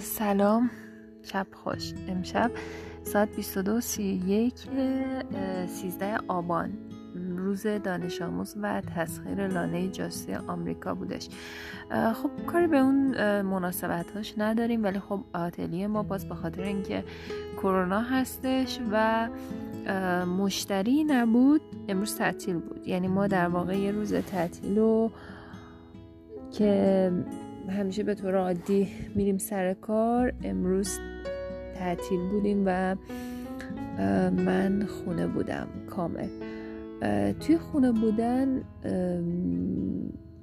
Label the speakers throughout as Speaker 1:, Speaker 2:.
Speaker 1: سلام. شب خوش. امشب ساعت 22 31 13 آبان. روز دانش آموز و تسخیر لانه جاسوسی آمریکا بودش. خب کاری به اون مناسبت هاش نداریم ولی خب آتلیه ما باز به خاطر اینکه کرونا هستش و مشتری نبود امروز تعطیل بود. یعنی ما در واقع یه روز تعطیل رو که همیشه به طور عادی میریم سر کار. امروز تعطیل بودیم و من خونه بودم کامل. توی خونه بودن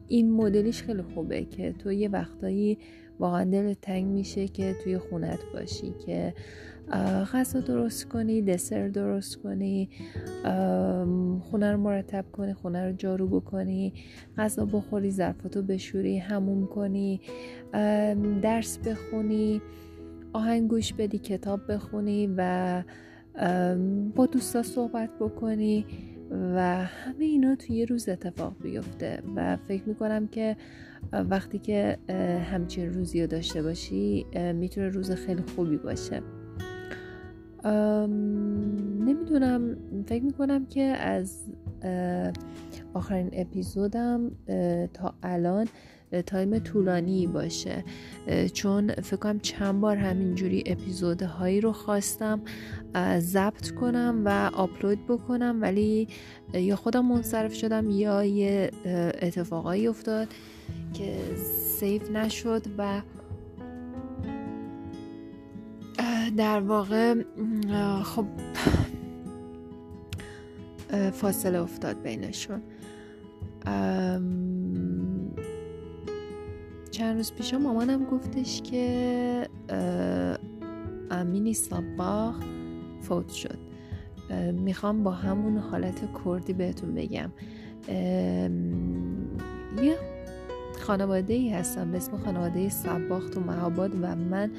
Speaker 1: این مدلیش خیلی خوبه که تو یه وقتایی واقعا دل تنگ میشه که توی خونت باشی که غذا درست کنی دسر درست کنی خونه رو مرتب کنی خونه رو جارو بکنی غذا بخوری ظرفاتو بشوری هموم کنی درس بخونی آهنگ گوش بدی کتاب بخونی و با دوستا صحبت بکنی. و همه اینا توی یه روز اتفاق بیفته و فکر می‌کنم که وقتی که همچین روزی رو داشته باشی می‌تونه روز خیلی خوبی باشه. نمی‌دونم. فکر می‌کنم که از آخرین اپیزودم تا الان time طولانی باشه. چون فکر کنم چند بار همینجوری اپیزودهایی رو خواستم ضبط کنم و آپلود بکنم ولی یا خودم منصرف شدم یا یه اتفاقایی افتاد که save نشد و در واقع خب فاصله افتاد بینشون. چند روز پیش مامانم گفتش که امینی صباح فوت شد. می‌خوام با همون حالت کردی بهتون بگم. یه خانواده ای هستم به اسم خانواده صباخ تو مهاباد و من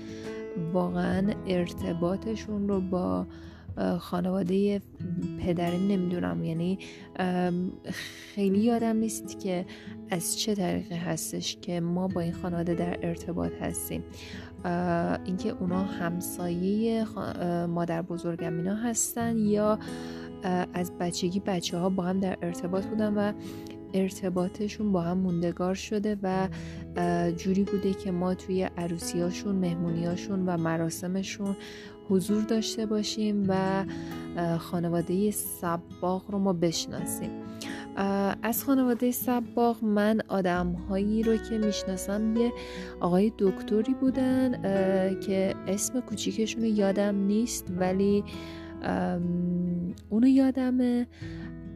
Speaker 1: واقعا ارتباطشون رو با خانواده پدریم نمی‌دونم یعنی خیلی یادم نیست که از چه طریقی هستش که ما با این خانواده در ارتباط هستیم. اینکه اونا همسایه مادر بزرگم اینا هستن یا از بچگی بچه ها با هم در ارتباط بودن و ارتباطشون با هم موندگار شده و جوری بوده که ما توی عروسیاشون مهمونیاشون و مراسمشون حضور داشته باشیم و خانواده سباق رو ما بشناسیم. از خانواده سباق من آدم هایی رو که می‌شناسم یه آقای دکتری بودن که اسم کوچیکشون یادم نیست ولی اونو یادمه.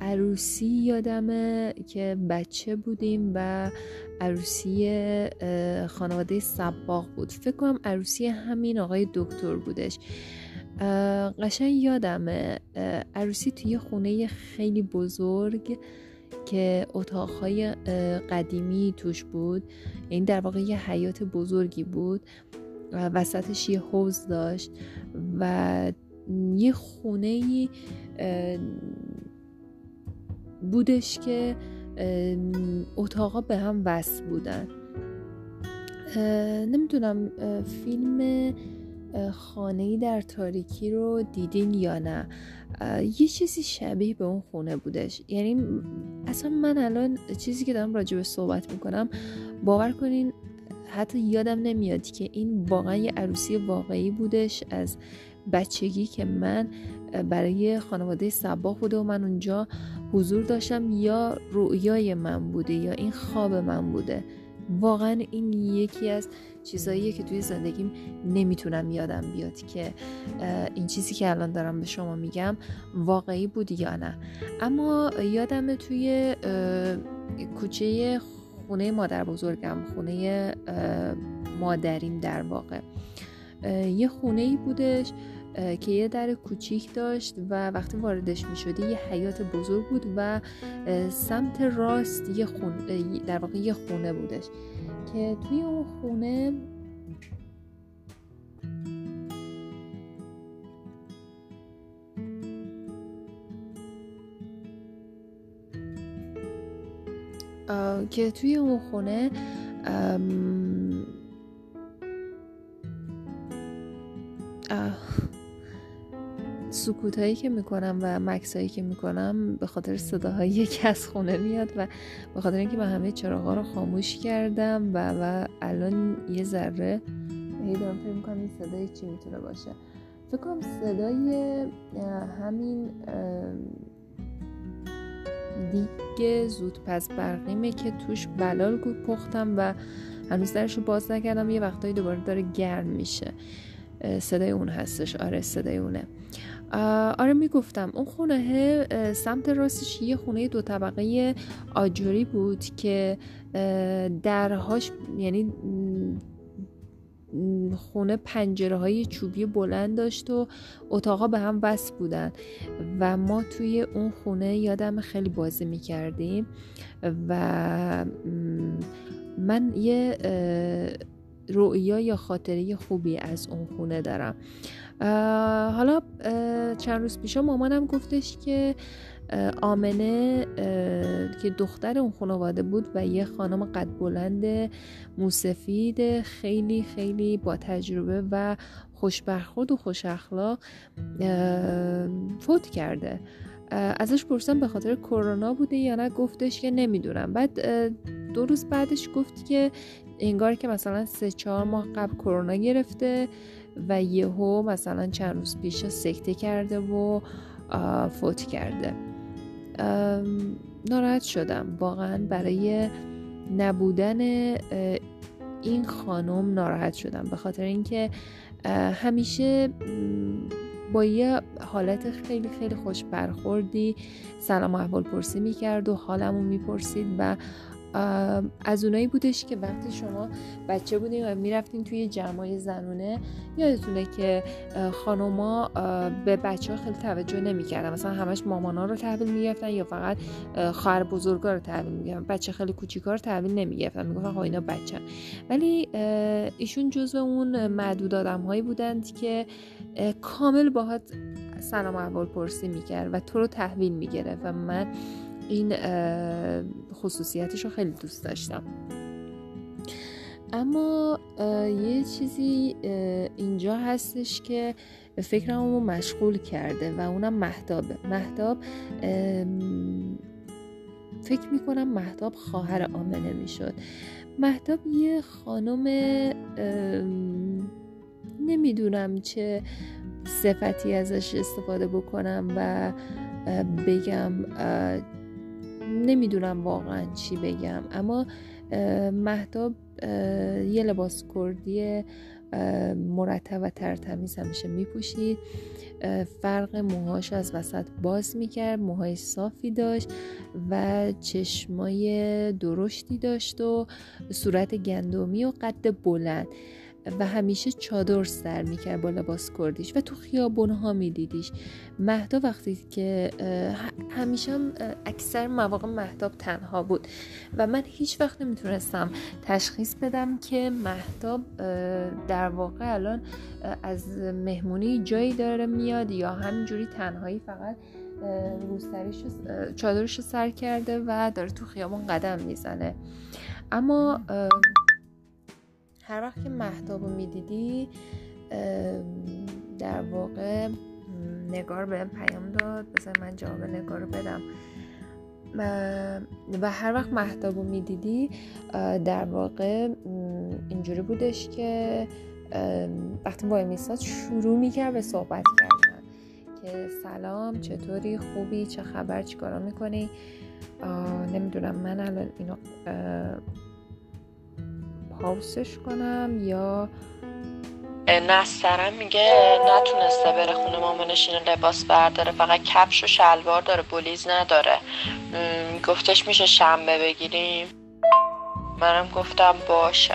Speaker 1: عروسی یادمه که بچه بودیم و عروسی خانواده سباق بود. فکر کنم عروسی همین آقای دکتر بودش. قشنگ یادمه عروسی توی خونه خیلی بزرگ که اتاقهای قدیمی توش بود. این در واقع یه حیات بزرگی بود. وسطش یه حوز داشت و یه خونه بودش که اتاقا به هم وصل بودن. نمی‌دونم فیلم خانه در تاریکی رو دیدین یا نه؟ یه چیزی شبیه به اون خونه بودش. یعنی اصلا من الان چیزی که دارم راجع به صحبت می‌کنم باور کنین حتی یادم نمیاد که این واقعا یه عروسی واقعی بودش از بچگی که من برای خانواده سباق بوده و من اونجا حضور داشتم. یا رویای من بوده یا این خواب من بوده. واقعا این یکی از چیزاییه که توی زندگیم نمی‌تونم یادم بیاد که این چیزی که الان دارم به شما میگم واقعی بود یا نه. اما یادم توی کوچه خونه مادر بزرگم خونه مادریم در واقع. یه خونه ای بودش. که یه در کوچیک داشت و وقتی واردش می شده یه حیات بزرگ بود و سمت راست یه خون در واقع یه خونه بودش. که توی اون خونه که توی اون خونه سکوت هایی که می‌کنم و مکس هایی که می‌کنم به خاطر صداهایی که از خونه میاد و به خاطر اینکه من همه چراغا رو خاموش کردم و و الان یه ذره هی دارم فکر می‌کنم این صدای چی می‌تونه باشه. فکر کنم صدای همین دیگه زود پس برقیمه که توش بلال پختم و هنوز درش باز نکردم. یه وقتایی دوباره داره گرم میشه. صدای اون هستش. آره صدای اونه. آره می‌گفتم. اون خونه سمت راستش یه خونه دو طبقه آجوری بود که درهاش یعنی خونه پنجره های چوبی بلند داشت و اتاقا به هم وصل بودن. و ما توی اون خونه یادم خیلی بازی می‌کردیم. و من یه رؤیا یا خاطره خوبی از اون خونه دارم. حالا چند روز پیشا مامانم گفتش که آمنه که دختر اون خانواده بود و یه خانم قد بلند موسفید خیلی خیلی با تجربه و خوش برخورد و خوش اخلاق فوت کرده. ازش پرسیدم به خاطر کرونا بوده یا نه؟ گفتش که نمی‌دونم. بعد دو روز بعدش گفت که انگار که مثلا سه چهار ماه قبل کرونا گرفته و یهو مثلا چند روز پیش سکته کرده و فوت کرده. ناراحت شدم. واقعا برای نبودن این خانم ناراحت شدم. به خاطر اینکه همیشه با یه حالت خیلی خیلی خوش برخوردی سلام احوال پرسی می‌کرد و حالمو می‌پرسید و از اونایی بودش که وقتی شما بچه بودین و می‌رفتین توی جمعای زنونه یادتونه که خانوما به بچه ها خیلی توجه نمی‌کردن. مثلا همش مامانا رو تحویل می‌گرفتن یا فقط خواهر بزرگا رو تحویل می‌گرفتن. بچه خیلی کوچیکا رو تحویل نمی‌گرفتن. می‌گفتن خب اینا بچه ولی ایشون جزو اون معدود آدم هایی بودند که کامل باهات سلام احوال پرسی می‌کرد و تو رو تحویل می‌گرفت. و من این خصوصیتش رو خیلی دوست داشتم. اما یه چیزی اینجا هستش که فکرمو مشغول کرده و اونم محتابه محتاب فکر می‌کنم محتاب خواهر آمنه می‌شد. محتاب یه خانم نمی‌دونم چه صفتی ازش استفاده بکنم و بگم نمی‌دونم واقعا چی بگم. اما مهداب یه لباس کردی مرتب و ترتمیز همیشه میپوشید فرق موهاش از وسط باز می‌کرد موهای صافی داشت و چشمای درشتی داشت و صورت گندمی و قد بلند. و همیشه چادر سر می‌کرد با لباس کردیش و تو خیابون ها میدیدیش. مهدا وقتی که همیشه هم اکثر مواقع مهداب تنها بود و من هیچ وقت نمی‌تونستم تشخیص بدم که مهداب در واقع الان از مهمونی جایی داره میاد یا همینجوری تنهایی فقط روستریش چادرش سر کرده و داره تو خیابون قدم می‌زنه. اما هر وقت که محتاب رو می‌دیدی در واقع نگار به پیام داد بذار من جواب نگار رو بدم. و هر وقت محتاب رو می‌دیدی در واقع اینجوری بودش که وقتی با میساد شروع می‌کرد به صحبت کردن که سلام چطوری؟ خوبی؟ چه خبر؟ چیکارا می‌کنی؟ نمی‌دونم. من الان اینو پاوسش کنم یا
Speaker 2: نسترم میگه نتونسته بره خونه مامانش اینو لباس برداره. فقط کفش و شلوار داره بولیز نداره. گفتش میشه شنبه بگیریم. منم گفتم باشه.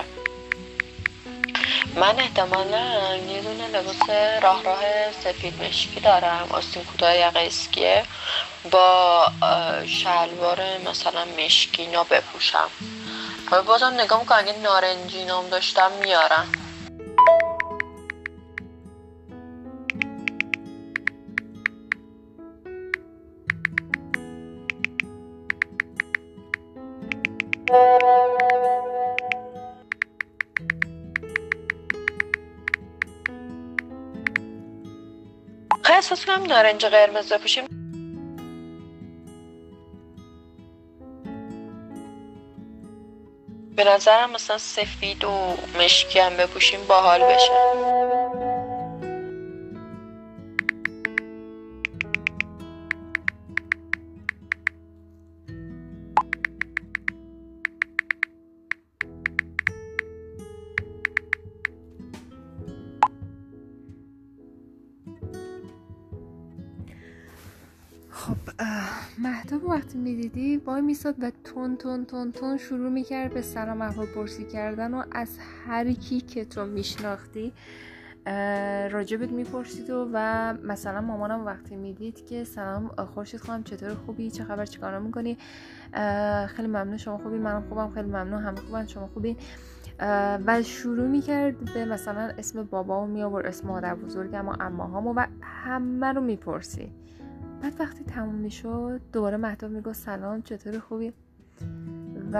Speaker 2: من احتمالا یه دونه لباس راه راه سفید مشکی دارم. آستین کوتاه یقه اسکیه. با شلوار مثلا مشکی اینا بپوشم. حالا بازم نگاه می‌کنم اگه نارنجی نام داشتم میارم احساس کنم نارنج قرمز بپوشیم به نظرم مثلا سفید و مشکی هم بپوشیم باحال بشه.
Speaker 1: محتاب وقتی می‌دیدی وای میساد و تون تون تون تون شروع می‌کرد به سلام احوال پرسی کردن و از هر کی که تو میشناختی راجبت می‌پرسید و, و مثلا مامانم وقتی می‌دید که سلام خورشید خواهم چطور خوبی؟ چه خبر؟ چیکارا می‌کنی؟ خیلی ممنون شما خوبی؟ منم خوبم خیلی ممنون همه خوبن شما خوبی؟ و شروع می‌کرد به مثلا اسم بابا می آورد اسم مادر بزرگم و اماهامو و همه رو می‌پرسید بعد وقتی تموم می‌شد دوباره مهتاب می‌گفت سلام چطور خوبی؟ و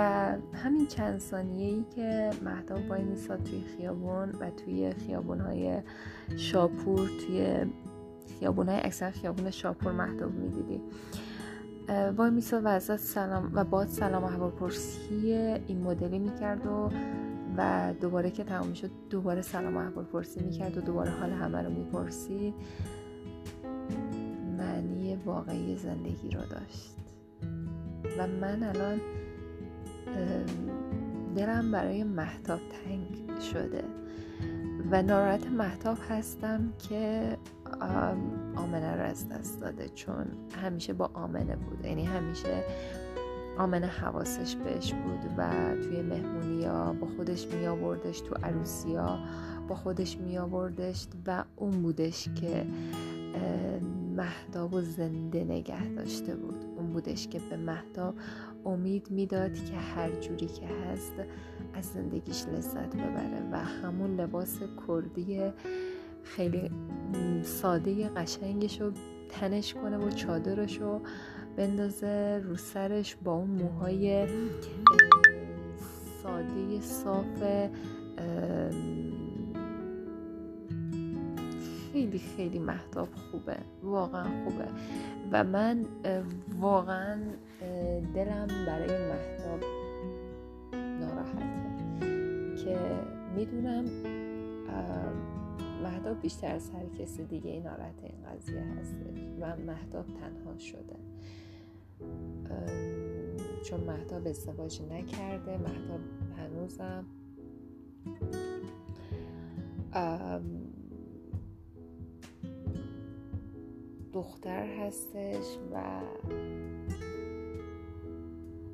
Speaker 1: همین چند ثانیه ای که مهتاب وای میساد توی خیابون و توی خیابون های شاپور توی خیابون های اکثر خیابون شاپور مهتاب می‌دیدی. وای میساد و سلام و باد سلام و پرسی این مدلی می‌کرد و و دوباره که تموم شد دوباره سلام و پرسی می‌کرد و دوباره حال همه رو می‌پرسید. واقعی زندگی رو داشت. و من الان دلم برای محتاب تنگ شده. و ناراحت محتاب هستم که آمنه رو از دست داده. چون همیشه با آمنه بود. یعنی همیشه آمنه حواسش بهش بود و توی مهمونی ها با خودش می آوردش تو عروسی ها با خودش می آوردش و اون بودش که محتاب و زنده نگه داشته بود. اون بودش که به محتاب امید می‌داد که هر جوری که هست از زندگیش لذت ببره و همون لباس کردی خیلی ساده قشنگش رو تنش کنه و چادرش رو بندازه رو سرش با اون موهای ساده صاف خیلی خیلی محتاب خوبه. واقعا خوبه. و من واقعا دلم برای محتاب ناراحته. که می‌دونم محتاب بیشتر از هر کسی دیگه این ناراحت این قضیه هستش و محتاب تنها شده. چون محتاب ازدواج نکرده. محتاب هنوزم دختر هستش و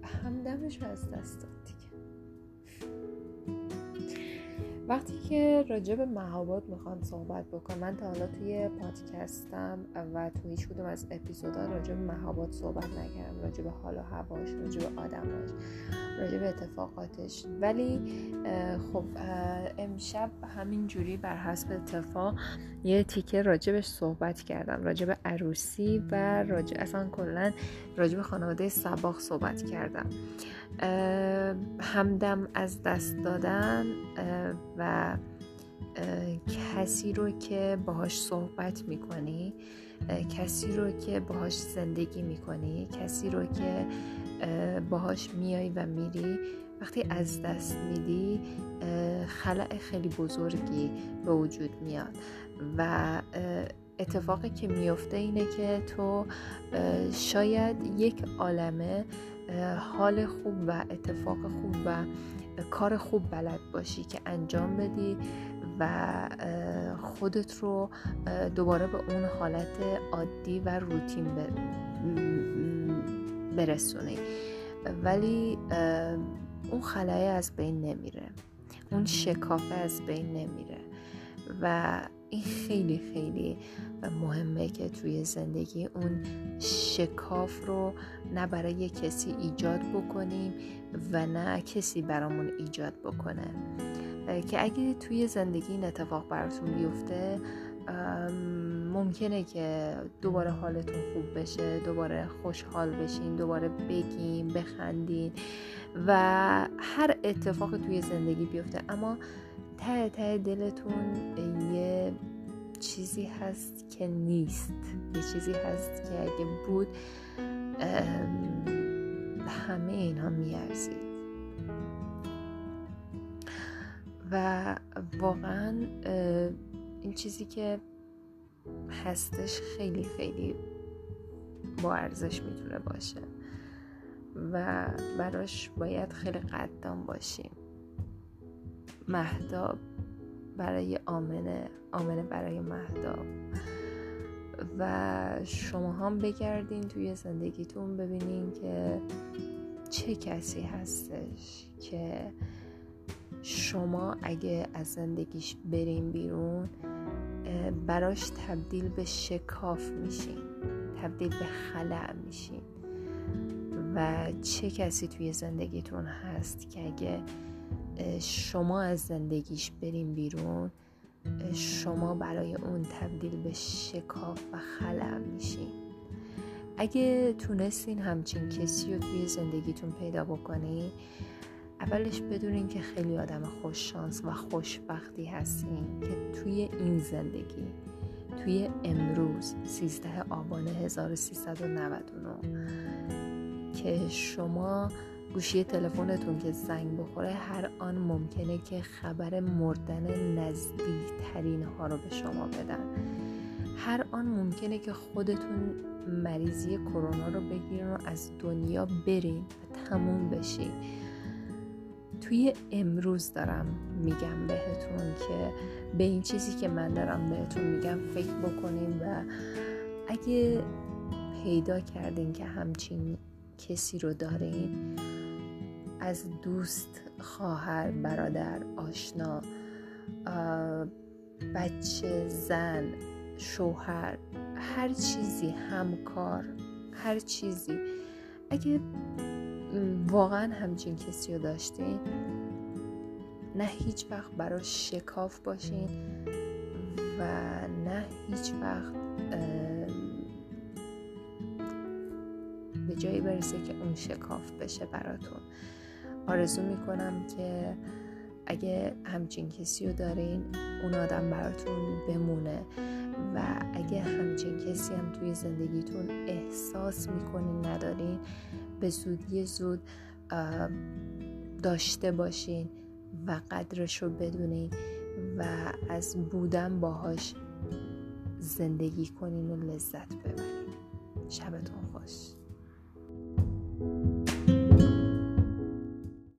Speaker 1: همدمش رو از دست داد وقتی که راجع به محابات می‌خوام صحبت بکنم من تا حالا توی پادکستم و تو هیچ کدوم از اپیزودا راجع به محابات صحبت نکردم راجع به حال و هواش راجع به آدماش راجع به اتفاقاتش. ولی خب امشب همین جوری بر حسب اتفاق یه تیکه راجبش صحبت کردم راجب عروسی و راجب اصلا کلا راجب خانواده سباق صحبت کردم. همدم از دست دادن و کسی رو که باهاش صحبت می‌کنی کسی رو که باهاش زندگی می‌کنی کسی رو که باهاش میای و میری وقتی از دست میدی خلع خیلی بزرگی به وجود میاد. و اتفاقی که میفته اینه که تو شاید یک عالمه حال خوب و اتفاق خوب و کار خوب بلد باشی که انجام بدی و خودت رو دوباره به اون حالت عادی و روتین برسونی. ولی اون خلایه از بین نمیره. اون شکافه از بین نمیره. و این خیلی خیلی مهمه که توی زندگی اون شکاف رو نه برای کسی ایجاد بکنیم و نه کسی برامون ایجاد بکنه. که اگه توی زندگی این اتفاق براتون بیفته ممکنه که دوباره حالتون خوب بشه دوباره خوشحال بشین دوباره بگیم بخندین و هر اتفاق توی زندگی بیفته. اما ته ته دلتون یه چیزی هست که نیست. یه چیزی هست که اگه بود همه اینها میارزید. و واقعا این چیزی که هستش خیلی خیلی با ارزش می‌تونه باشه. و براش باید خیلی قدام باشیم. مهداب برای آمنه آمنه برای مهداب و شما هم بگردین توی زندگیتون ببینین که چه کسی هستش که شما اگه از زندگیش برین بیرون براش تبدیل به شکاف میشین تبدیل به خلع میشین. و چه کسی توی زندگیتون هست که اگه شما از زندگیش بریم بیرون شما برای اون تبدیل به شکاف و خلع میشین. اگه تونستین همچین کسی رو توی زندگیتون پیدا بکنی اولش بدونین که خیلی آدم خوششانس و خوشبختی هستین که توی این زندگی توی امروز 13 آبان 1399 که شما گوشی تلفنتون که زنگ بخوره هر آن ممکنه که خبر مردن نزدیکترین ها رو به شما بدن. هر آن ممکنه که خودتون مریضی کرونا رو بگیرین و از دنیا برین و تموم بشین. توی امروز دارم میگم بهتون که به این چیزی که من دارم بهتون میگم فکر بکنیم و اگه پیدا کردین که همچین کسی رو دارین از دوست خواهر برادر آشنا بچه زن شوهر هر چیزی همکار هر چیزی. اگه واقعا همچین کسی رو داشتین نه هیچ وقت براش شکاف باشین و نه هیچ وقت به جایی برسه که اون شکاف بشه براتون. آرزو می‌کنم که اگه همچین کسی رو دارین اون آدم براتون بمونه و اگه همچین کسی هم توی زندگیتون احساس می‌کنین ندارین به زودی زود داشته باشین و قدرش رو بدونین و از بودن باهاش زندگی کنین و لذت ببرین. شبتون خوش.